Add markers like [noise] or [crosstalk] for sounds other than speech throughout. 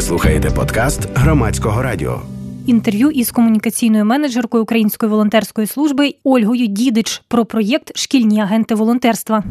Слухаєте подкаст громадського радіо. Інтерв'ю із комунікаційною менеджеркою Української волонтерської служби Ольгою Дідич про проєкт Шкільні агенти волонтерства.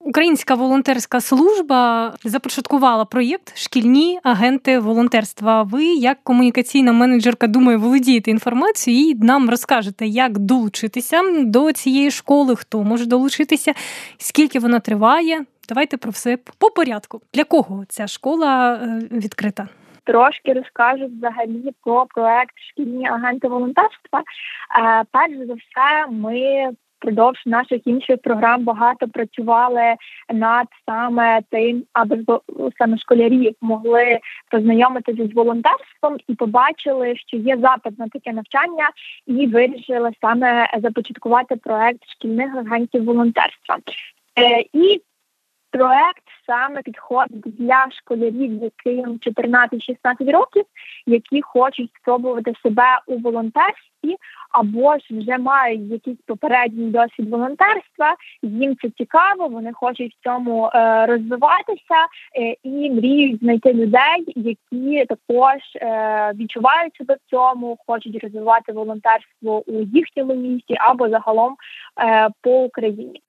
Українська волонтерська служба започаткувала проєкт Шкільні агенти волонтерства. Ви, як комунікаційна менеджерка, думаю, володієте інформацією і нам розкажете, як долучитися до цієї школи, хто може долучитися, скільки вона триває. Давайте про все по порядку. Для кого ця школа е, відкрита? Трошки розкажу взагалі про проект шкільні агенти волонтерства. Е, перш за все, ми впродовж наших інших програм багато працювали над саме тим, аби саме школярі могли познайомитися з волонтерством і побачили, що є запит на таке навчання, і вирішили саме започаткувати проект шкільних агентів волонтерства. Е, і проект саме підходить для школярів, яким 14-16 років, які хочуть спробувати себе у волонтерстві, або ж вже мають якийсь попередній досвід волонтерства. Їм це цікаво, вони хочуть в цьому е, розвиватися е, і мріють знайти людей, які також е, відчувають себе в цьому, хочуть розвивати волонтерство у їхньому місті або загалом по Україні.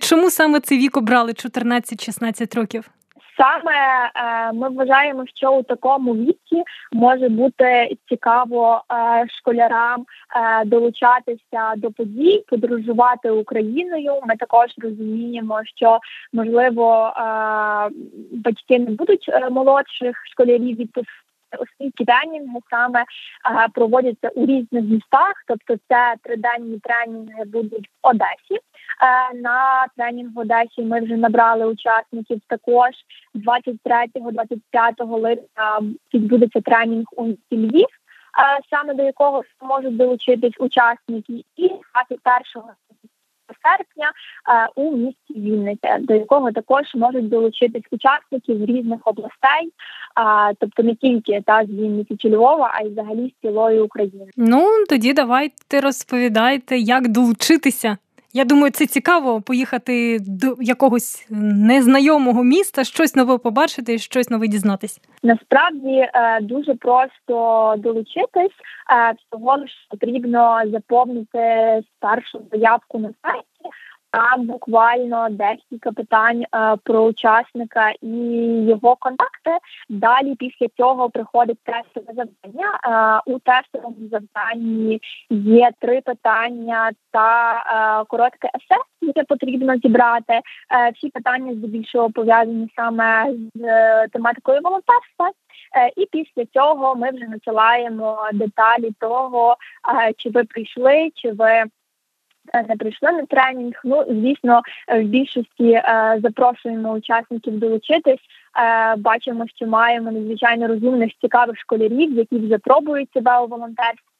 Чому саме цей вік обрали 14-16 років? Саме е, ми вважаємо, що у такому віці може бути цікаво е, школярам е, долучатися до подій, подорожувати Україною. Ми також розуміємо, що можливо батьки не будуть молодших школярів відпускати Оскільки тренінги саме проводяться у різних містах, тобто це триденні тренінги будуть в Одесі. А, на тренінг в Одесі ми вже набрали учасників. Також 23-25 липня відбудеться тренінг у Львів, саме до якого можуть долучитись учасники, і 21 серпня е, у місті Вінниця, до якого також можуть долучитись учасників різних областей, тобто не тільки та з Вінниці чи Львова, а й взагалі з цілої України. Ну тоді давайте розповідайте, як долучитися. Я думаю, це цікаво поїхати до якогось незнайомого міста, щось нове побачити, щось нове дізнатись. Насправді е, дуже просто долучитись. Е, всього лише потрібно заповнити старшу заявку на сайті. Там буквально декілька питань е, про учасника і його контакти. Далі після цього приходить тестове завдання. Е, у тестовому завданні є три питання та е, коротке есе, яке потрібно зібрати. Всі питання здебільшого пов'язані саме з тематикою волонтерства. І після цього ми вже надсилаємо деталі того, чи ви прийшли, чи ви не прийшли на тренінг. Ну звісно, в більшості е, запрошуємо учасників долучитись. Е, бачимо, що маємо надзвичайно розумних цікавих школярів, які вже пробують себе у волонтерстві.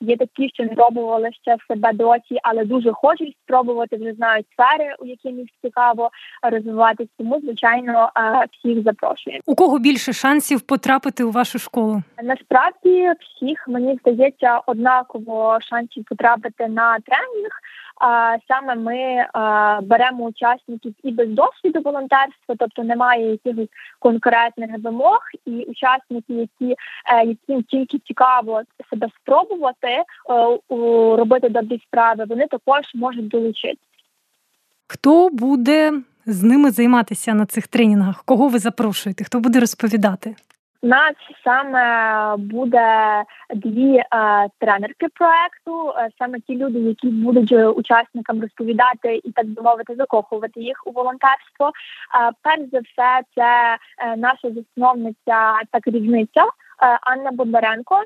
Є такі, що не пробували ще себе досі, але дуже хочуть спробувати, вже знають сфери, у яких їм цікаво розвиватися. Тому звичайно е, всіх запрошуємо. У кого більше шансів потрапити у вашу школу? Насправді всіх мені здається однаково шансів потрапити на тренінг. А саме ми беремо учасників і без досвіду волонтерства, тобто немає якихось конкретних вимог, і учасники, які е, яким тільки цікаво себе спробувати е, робити добрі справи, вони також можуть долучитися. Хто буде з ними займатися на цих тренінгах? Кого ви запрошуєте? Хто буде розповідати? У нас саме буде дві е, тренерки проекту, е, саме ті люди, які будуть учасникам розповідати і так би мовити, закохувати їх у волонтерство. Е, перш за все, це е, наша засновниця та керівниця е, Анна Бондаренко.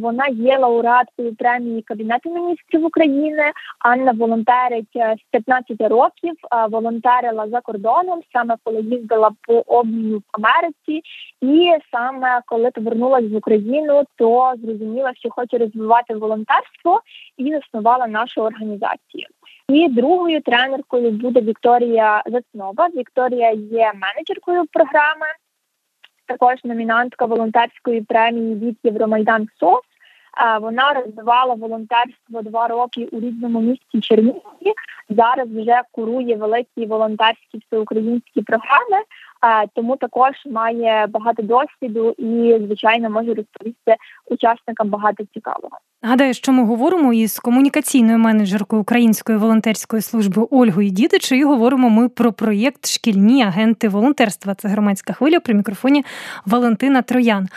Вона є лауреаткою премії Кабінету міністрів України. Анна волонтерить е, з 15 років. Волонтерила за кордоном, саме коли їздила по обміну в Америці, і саме коли повернулася в Україну, то зрозуміла, що хоче розвивати волонтерство і заснувала нашу організацію. І другою тренеркою буде Вікторія Заснова. Вікторія є менеджеркою програми також номінантка волонтерської премії від Євромайдан СОС. Вона розвивала волонтерство два роки у рідному місті Чернігові. Зараз вже курує великі волонтерські всеукраїнські програми. Тому також має багато досвіду і, звичайно, може розповісти учасникам багато цікавого. Гадаю, що ми говоримо із комунікаційною менеджеркою Української волонтерської служби Ольгою Дідич, і говоримо ми про проєкт Шкільні агенти волонтерства. Це громадська хвиля при мікрофоні Валентина Троян.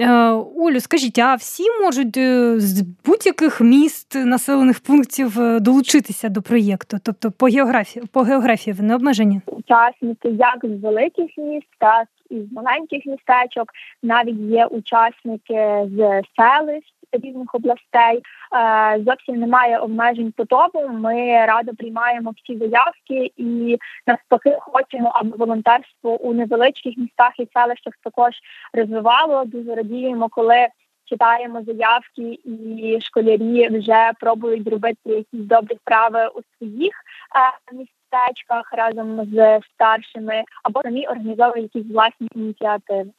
Е, Олю, скажіть, а всі можуть е, з будь-яких міст населених пунктів е, долучитися до проєкту? Тобто по географії по географії вони обмежені? Учасники як з великих міст, так і з маленьких містечок, навіть є учасники з селищ різних областей. Е, зовсім немає обмежень по тому. Ми радо приймаємо всі заявки і навпаки хочемо, аби волонтерство у невеличких містах і селищах також розвивало. Дуже радіємо, коли. Читаємо заявки, і школярі вже пробують робити якісь добрі справи у своїх е, містечках разом з старшими, або самі організовують якісь власні ініціативи.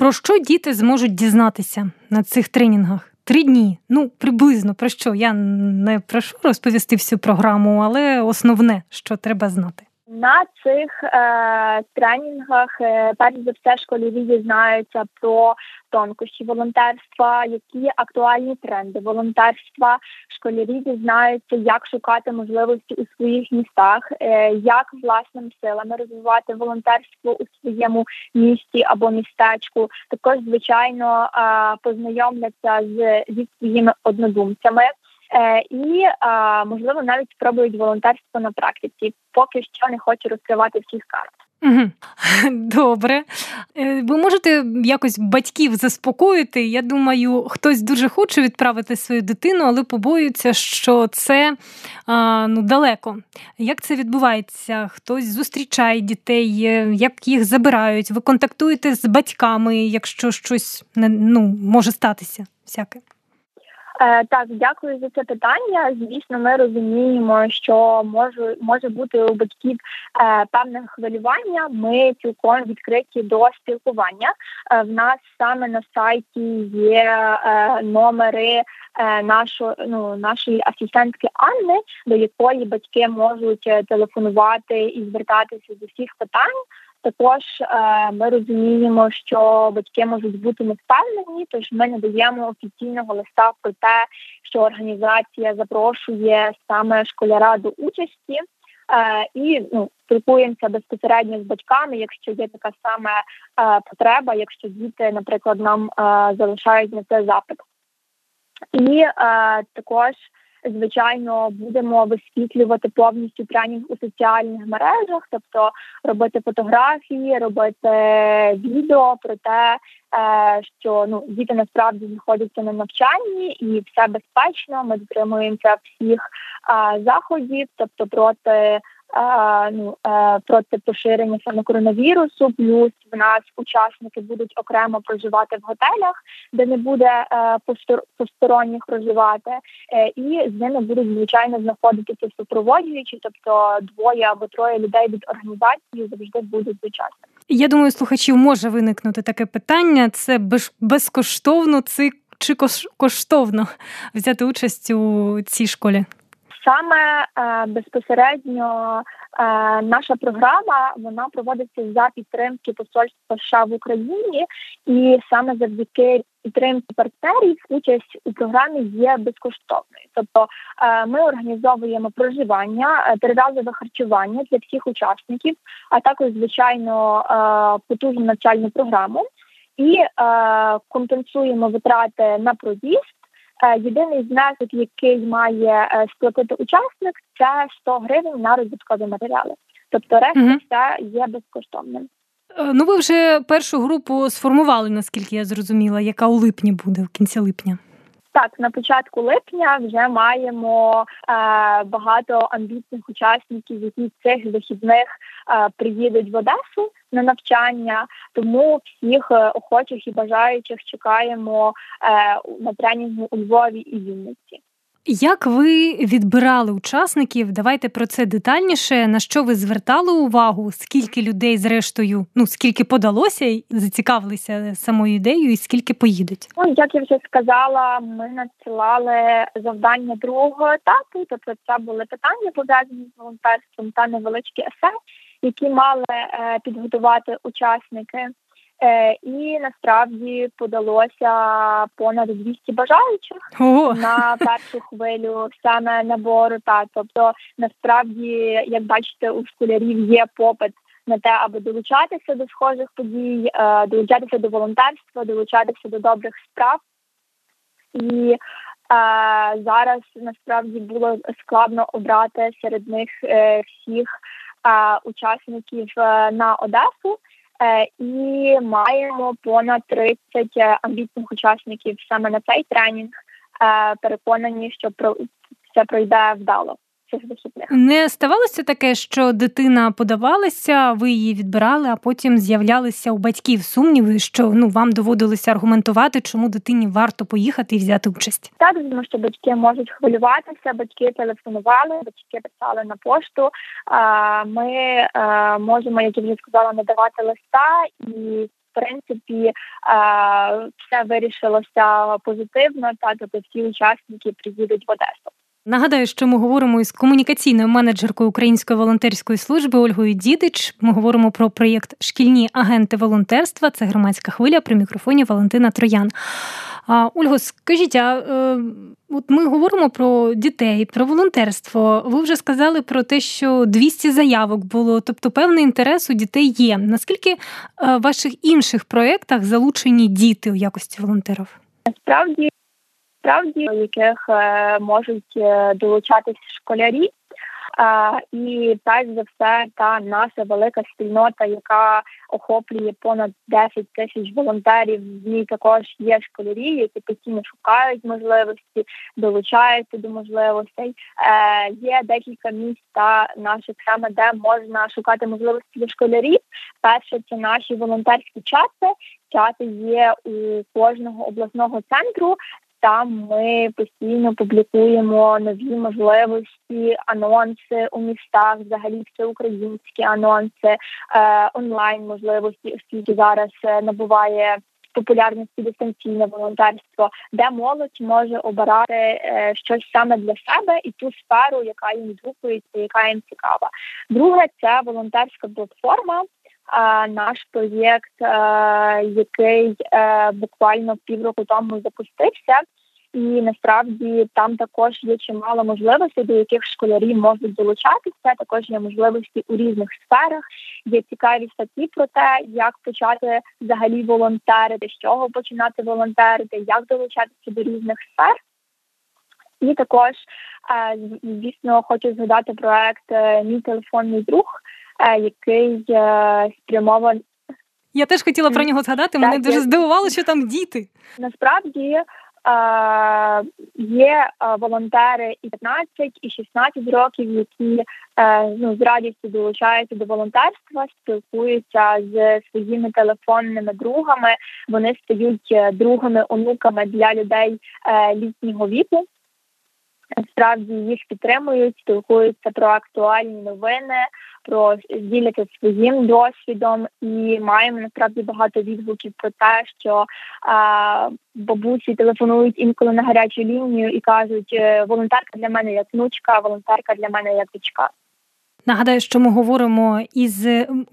Про що діти зможуть дізнатися на цих тренінгах? Три дні. Ну, приблизно про що? Я не прошу розповісти всю програму, але основне, що треба знати. На цих е, тренінгах е, перш за все школярі дізнаються про тонкощі волонтерства, які актуальні тренди волонтерства. Школярі дізнаються, як шукати можливості у своїх містах, е, як власними силами розвивати волонтерство у своєму місті або містечку. Також звичайно е, познайомляться з зі своїми однодумцями. Е, і можливо навіть спробують волонтерство на практиці. Поки що не хочу розкривати всіх карт. [laughs] Добре. Е, ви можете якось батьків заспокоїти. Я думаю, хтось дуже хоче відправити свою дитину, але побоюється, що це ну, далеко. Як це відбувається? Хтось зустрічає дітей, е, як їх забирають? Ви контактуєте з батьками, якщо щось ну, може статися всяке? Е, так, дякую за це питання. Звісно, ми розуміємо, що може може бути у батьків е, певне хвилювання. Ми цілком відкриті до спілкування. Е, в нас саме на сайті є номери нашої ну, нашої асистентки Анни, до якої батьки можуть телефонувати і звертатися з усіх питань. Також е, ми розуміємо, що батьки можуть бути невпевнені, тож ми не даємо офіційного листа про те, що організація запрошує саме школяра до участі. Е, і ну, спілкуємося безпосередньо з батьками, якщо є така саме е, потреба, якщо діти, наприклад, нам залишають на це запит. І також звичайно будемо висвітлювати повністю тренінг у соціальних мережах, тобто робити фотографії, робити відео про те, е, що ну діти насправді знаходяться на навчанні і все безпечно. Ми дотримуємося всіх е, заходів, тобто проти проти поширення саме коронавірусу. Плюс в нас учасники будуть окремо проживати в готелях, де не буде е, посторонніх проживати, е, і з ними будуть звичайно знаходитися супроводжуючі, тобто двоє або троє людей від організації завжди будуть учасники. Я думаю, слухачів може виникнути таке питання: це безкоштовно чи коштовно взяти участь у цій школі? Саме е, безпосередньо е, наша програма вона проводиться за підтримки посольства США в Україні, і саме завдяки підтримки партнерів участь у програмі є безкоштовною. Тобто е, ми організовуємо проживання, е, триразове харчування для всіх учасників, а також звичайно е, потужну навчальну програму і е, компенсуємо витрати на проїзд. Е, єдиний знесок, який має е, сплатити учасник, це 100 гривень на розвиткові матеріали. Тобто, решта угу. все є безкоштовним. Е, ну, ви вже першу групу сформували, наскільки я зрозуміла, яка у липні буде в кінці липня. Так, на початку липня вже маємо е, багато амбітних учасників, які цих вихідних приїдуть в Одесу на навчання. Тому всіх е, охочих і бажаючих чекаємо е, на тренінгу у Львові і Вінниці. Як ви відбирали учасників? Давайте про це детальніше. На що ви звертали увагу? Скільки людей, зрештою, ну скільки подалося і зацікавилися самою ідеєю, і скільки поїдуть? Ну як я вже сказала, ми надсилали завдання другого етапу. Тобто, це були питання пов'язані з волонтерством та невеличкі есе. Які мали підготувати учасники. І насправді подалося понад 200 бажаючих Ого. на першу [laughs] хвилю саме набору. Та тобто, насправді, як бачите, у школярів є попит на те, аби долучатися до схожих подій, долучатися до волонтерства, долучатися до добрих справ. І Зараз насправді було складно обрати серед них е, всіх учасників е, на Одесу. Е, і маємо понад 30 амбітних учасників саме на цей тренінг. Переконані, що це пройде вдало цих вихідних. Не ставалося таке, що дитина подавалася, ви її відбирали, а потім з'являлися у батьків сумніви, що ну вам доводилося аргументувати, чому дитині варто поїхати і взяти участь. Так, тому що батьки можуть хвилюватися, батьки телефонували, батьки писали на пошту. Ми можемо, як я вже сказала, надавати листа і. В принципі, все вирішилося позитивно, та тобто всі учасники приїдуть в Одесу. Нагадаю, що ми говоримо із комунікаційною менеджеркою Української волонтерської служби Ольгою Дідич. Ми говоримо про проєкт Шкільні агенти волонтерства. Це громадська хвиля при мікрофоні Валентина Троян. А, Ольго, скажіть, а е, от ми говоримо про дітей, про волонтерство. Ви вже сказали про те, що 200 заявок було, тобто певний інтерес у дітей є. Наскільки е, в ваших інших проєктах залучені діти у якості волонтерів? Насправді справді, яких е, можуть е, долучатись школярі. І перш за все, та наша велика спільнота, яка охоплює понад 10 тисяч волонтерів. В ній також є школярі, які постійно шукають можливості, долучаються до можливостей. Е, Є декілька місць та наших саме, де можна шукати можливості для школярів. Перше це наші волонтерські чати. Чати є у кожного обласного центру. Там ми постійно публікуємо нові можливості, анонси у містах, взагалі всеукраїнські анонси, е, онлайн можливості, оскільки зараз е, набуває популярності дистанційне волонтерство, де молодь може обирати е, щось саме для себе і ту сферу, яка їм відгукується, яка їм цікава. Друге це волонтерська платформа. Наш проєкт, який буквально півроку тому запустився, і насправді там також є чимало можливостей, до яких школярі можуть долучатися. Також є можливості у різних сферах. Є цікаві статті про те, як почати взагалі волонтерити, з чого починати волонтерити, як долучатися до різних сфер. І також, звісно, хочу згадати проект е, Мій телефонний друг, е, який е, спрямований. Я теж хотіла про нього згадати. Мене так, дуже здивувало, що там діти. Насправді Є волонтери і 15, і 16 років, які е, ну з радістю долучаються до волонтерства, спілкуються з своїми телефонними другами. Вони стають е, другими онуками для людей е, літнього віку. Справді їх підтримують, спілкуються про актуальні новини, про діляться своїм досвідом, і маємо насправді багато відгуків про те, що а, бабусі телефонують інколи на гарячу лінію і кажуть, «Е, волонтерка для мене як внучка, волонтерка для мене як дочка. Нагадаю, що ми говоримо із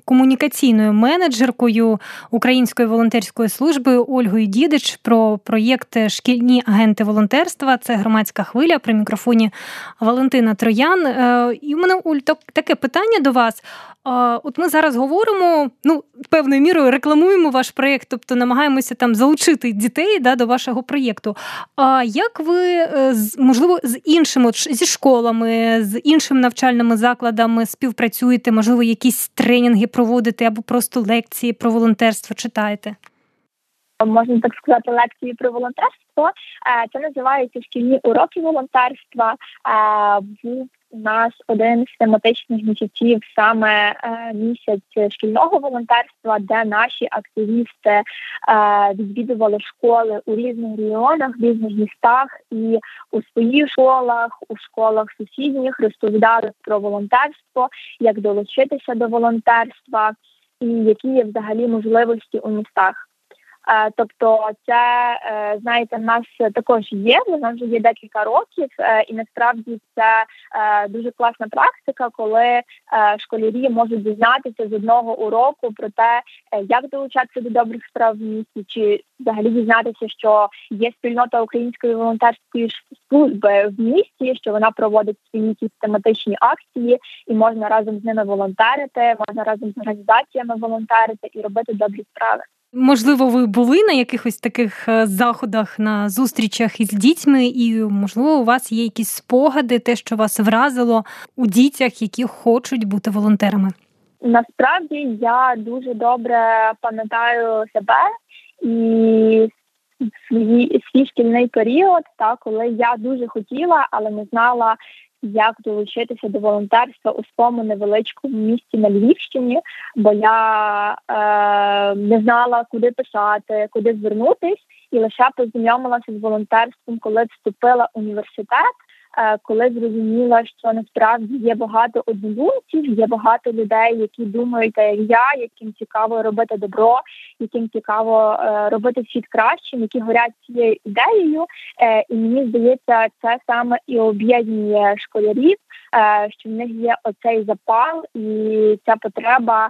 комунікаційною менеджеркою Української волонтерської служби Ольгою Дідич про проєкт Шкільні агенти волонтерства. Це громадська хвиля при мікрофоні Валентина Троян. Е, і в мене Оль, таке питання до вас. От ми зараз говоримо, ну певною мірою рекламуємо ваш проєкт, тобто намагаємося там залучити дітей да, до вашого проєкту. А як ви е, можливо з іншими зі школами, з іншими навчальними закладами співпрацюєте? Можливо, якісь тренінги проводите або просто лекції про волонтерство читаєте? Можна так сказати, лекції про волонтерство. Е, це називається шкільні уроки волонтерства. Е, був у нас один з тематичних місяців саме е, місяць шкільного волонтерства, де наші активісти відвідували школи у різних регіонах, в різних містах і у своїх школах, у школах сусідніх розповідали про волонтерство, як долучитися до волонтерства і які є взагалі можливості у містах. Е, тобто, це е, знаєте, в нас також є. В нас вже є декілька років, е, і насправді це дуже класна практика, коли школярі можуть дізнатися з одного уроку про те, як долучатися до добрих справ в місті, чи взагалі дізнатися, що є спільнота української волонтерської служби в місті, що вона проводить спільні систематичні акції, і можна разом з ними волонтерити, можна разом з організаціями волонтерити і робити добрі справи. Можливо, ви були на якихось таких е, заходах на зустрічах із дітьми, і можливо, у вас є якісь спогади, те, що вас вразило у дітях, які хочуть бути волонтерами. Насправді я дуже добре пам'ятаю себе і свій, свій шкільний період, та коли я дуже хотіла, але не знала, як долучитися до волонтерства у своєму невеличкому місті на Львівщині, бо я е, не знала, куди писати, куди звернутись, і лише познайомилася з волонтерством, коли вступила в університет. Е, коли зрозуміла, що насправді є багато однодумців, є багато людей, які думають, як я, яким цікаво робити добро, яким цікаво е, робити світ кращим, які горять цією ідеєю. Е, і мені здається, це саме і об'єднує школярів, що в них є оцей запал і ця потреба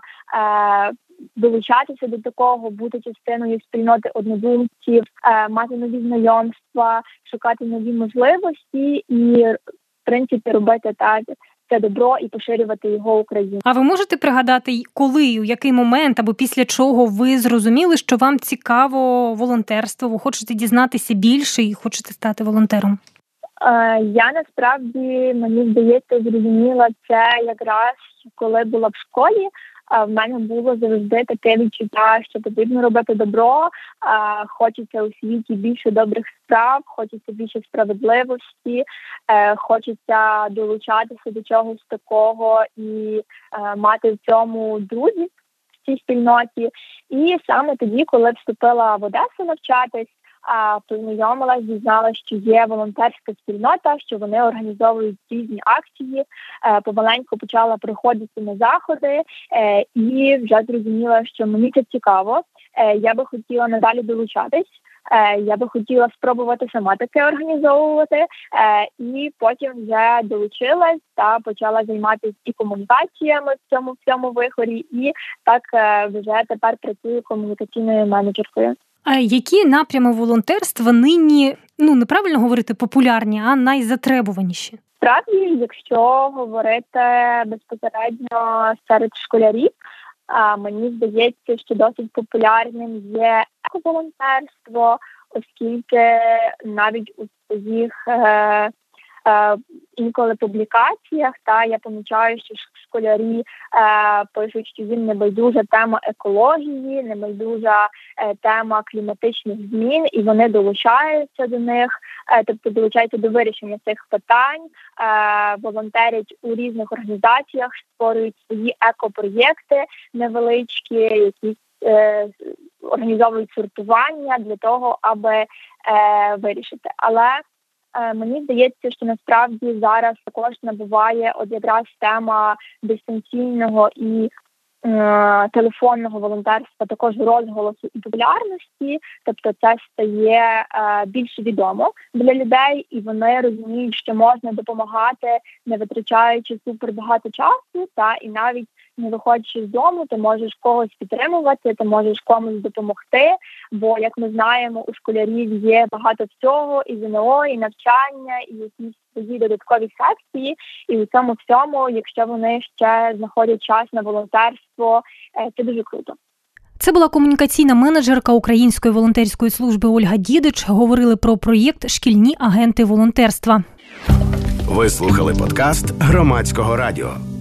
долучатися до такого, бути частиною спільноти однодумців, е, мати нові знайомства, шукати нові можливості і в принципі робити так. Це добро і поширювати його Україну. А ви можете пригадати, коли у який момент або після чого ви зрозуміли, що вам цікаво волонтерство? Ви хочете дізнатися більше і хочете стати волонтером? Е, я насправді мені здається зрозуміла це якраз коли була в школі в мене було завжди таке відчуття, що потрібно робити добро. Хочеться у світі більше добрих справ, хочеться більше справедливості, е, хочеться долучатися до чогось такого і е, мати в цьому друзів в цій спільноті. І саме тоді, коли вступила в Одесу навчатись познайомилась, дізналася, що є волонтерська спільнота, що вони організовують різні акції. Е, помаленьку почала приходити на заходи е, і вже зрозуміла, що мені це цікаво. Е, я би хотіла надалі долучатись. Я би хотіла спробувати сама таке організовувати, і потім вже долучилась та почала займатися і комунікаціями в цьому в цьому вихорі, і так вже тепер працюю комунікаційною менеджеркою. Які напрями волонтерства нині ну неправильно говорити популярні, а найзатребуваніші? Справді, якщо говорити безпосередньо серед школярів, а мені здається, що досить популярним є ековолонтерство, оскільки навіть у своїх е, Е, інколи публікаціях та я помічаю, що школярі е, пишуть, що їм не байдужа тема екології, не байдужа е, тема кліматичних змін, і вони долучаються до них, е, тобто долучаються до вирішення цих питань, е, волонтерять у різних організаціях, створюють свої екопроєкти невеличкі, якісь е, організовують сортування для того, аби е, вирішити. Але мені здається, що насправді зараз також набуває от якраз тема дистанційного і е, телефонного волонтерства, також розголосу і популярності, тобто це стає е, більш відомо для людей, і вони розуміють, що можна допомагати, не витрачаючи супер багато часу, та і навіть не виходячи з дому, ти можеш когось підтримувати, ти можеш комусь допомогти. Бо, як ми знаємо, у школярів є багато всього, і ЗНО, і навчання, і якісь свої додаткові секції. І у цьому всьому, якщо вони ще знаходять час на волонтерство, е, це дуже круто. Це була комунікаційна менеджерка Української волонтерської служби Ольга Дідич. Говорили про проєкт Шкільні агенти волонтерства. Ви слухали подкаст громадського радіо.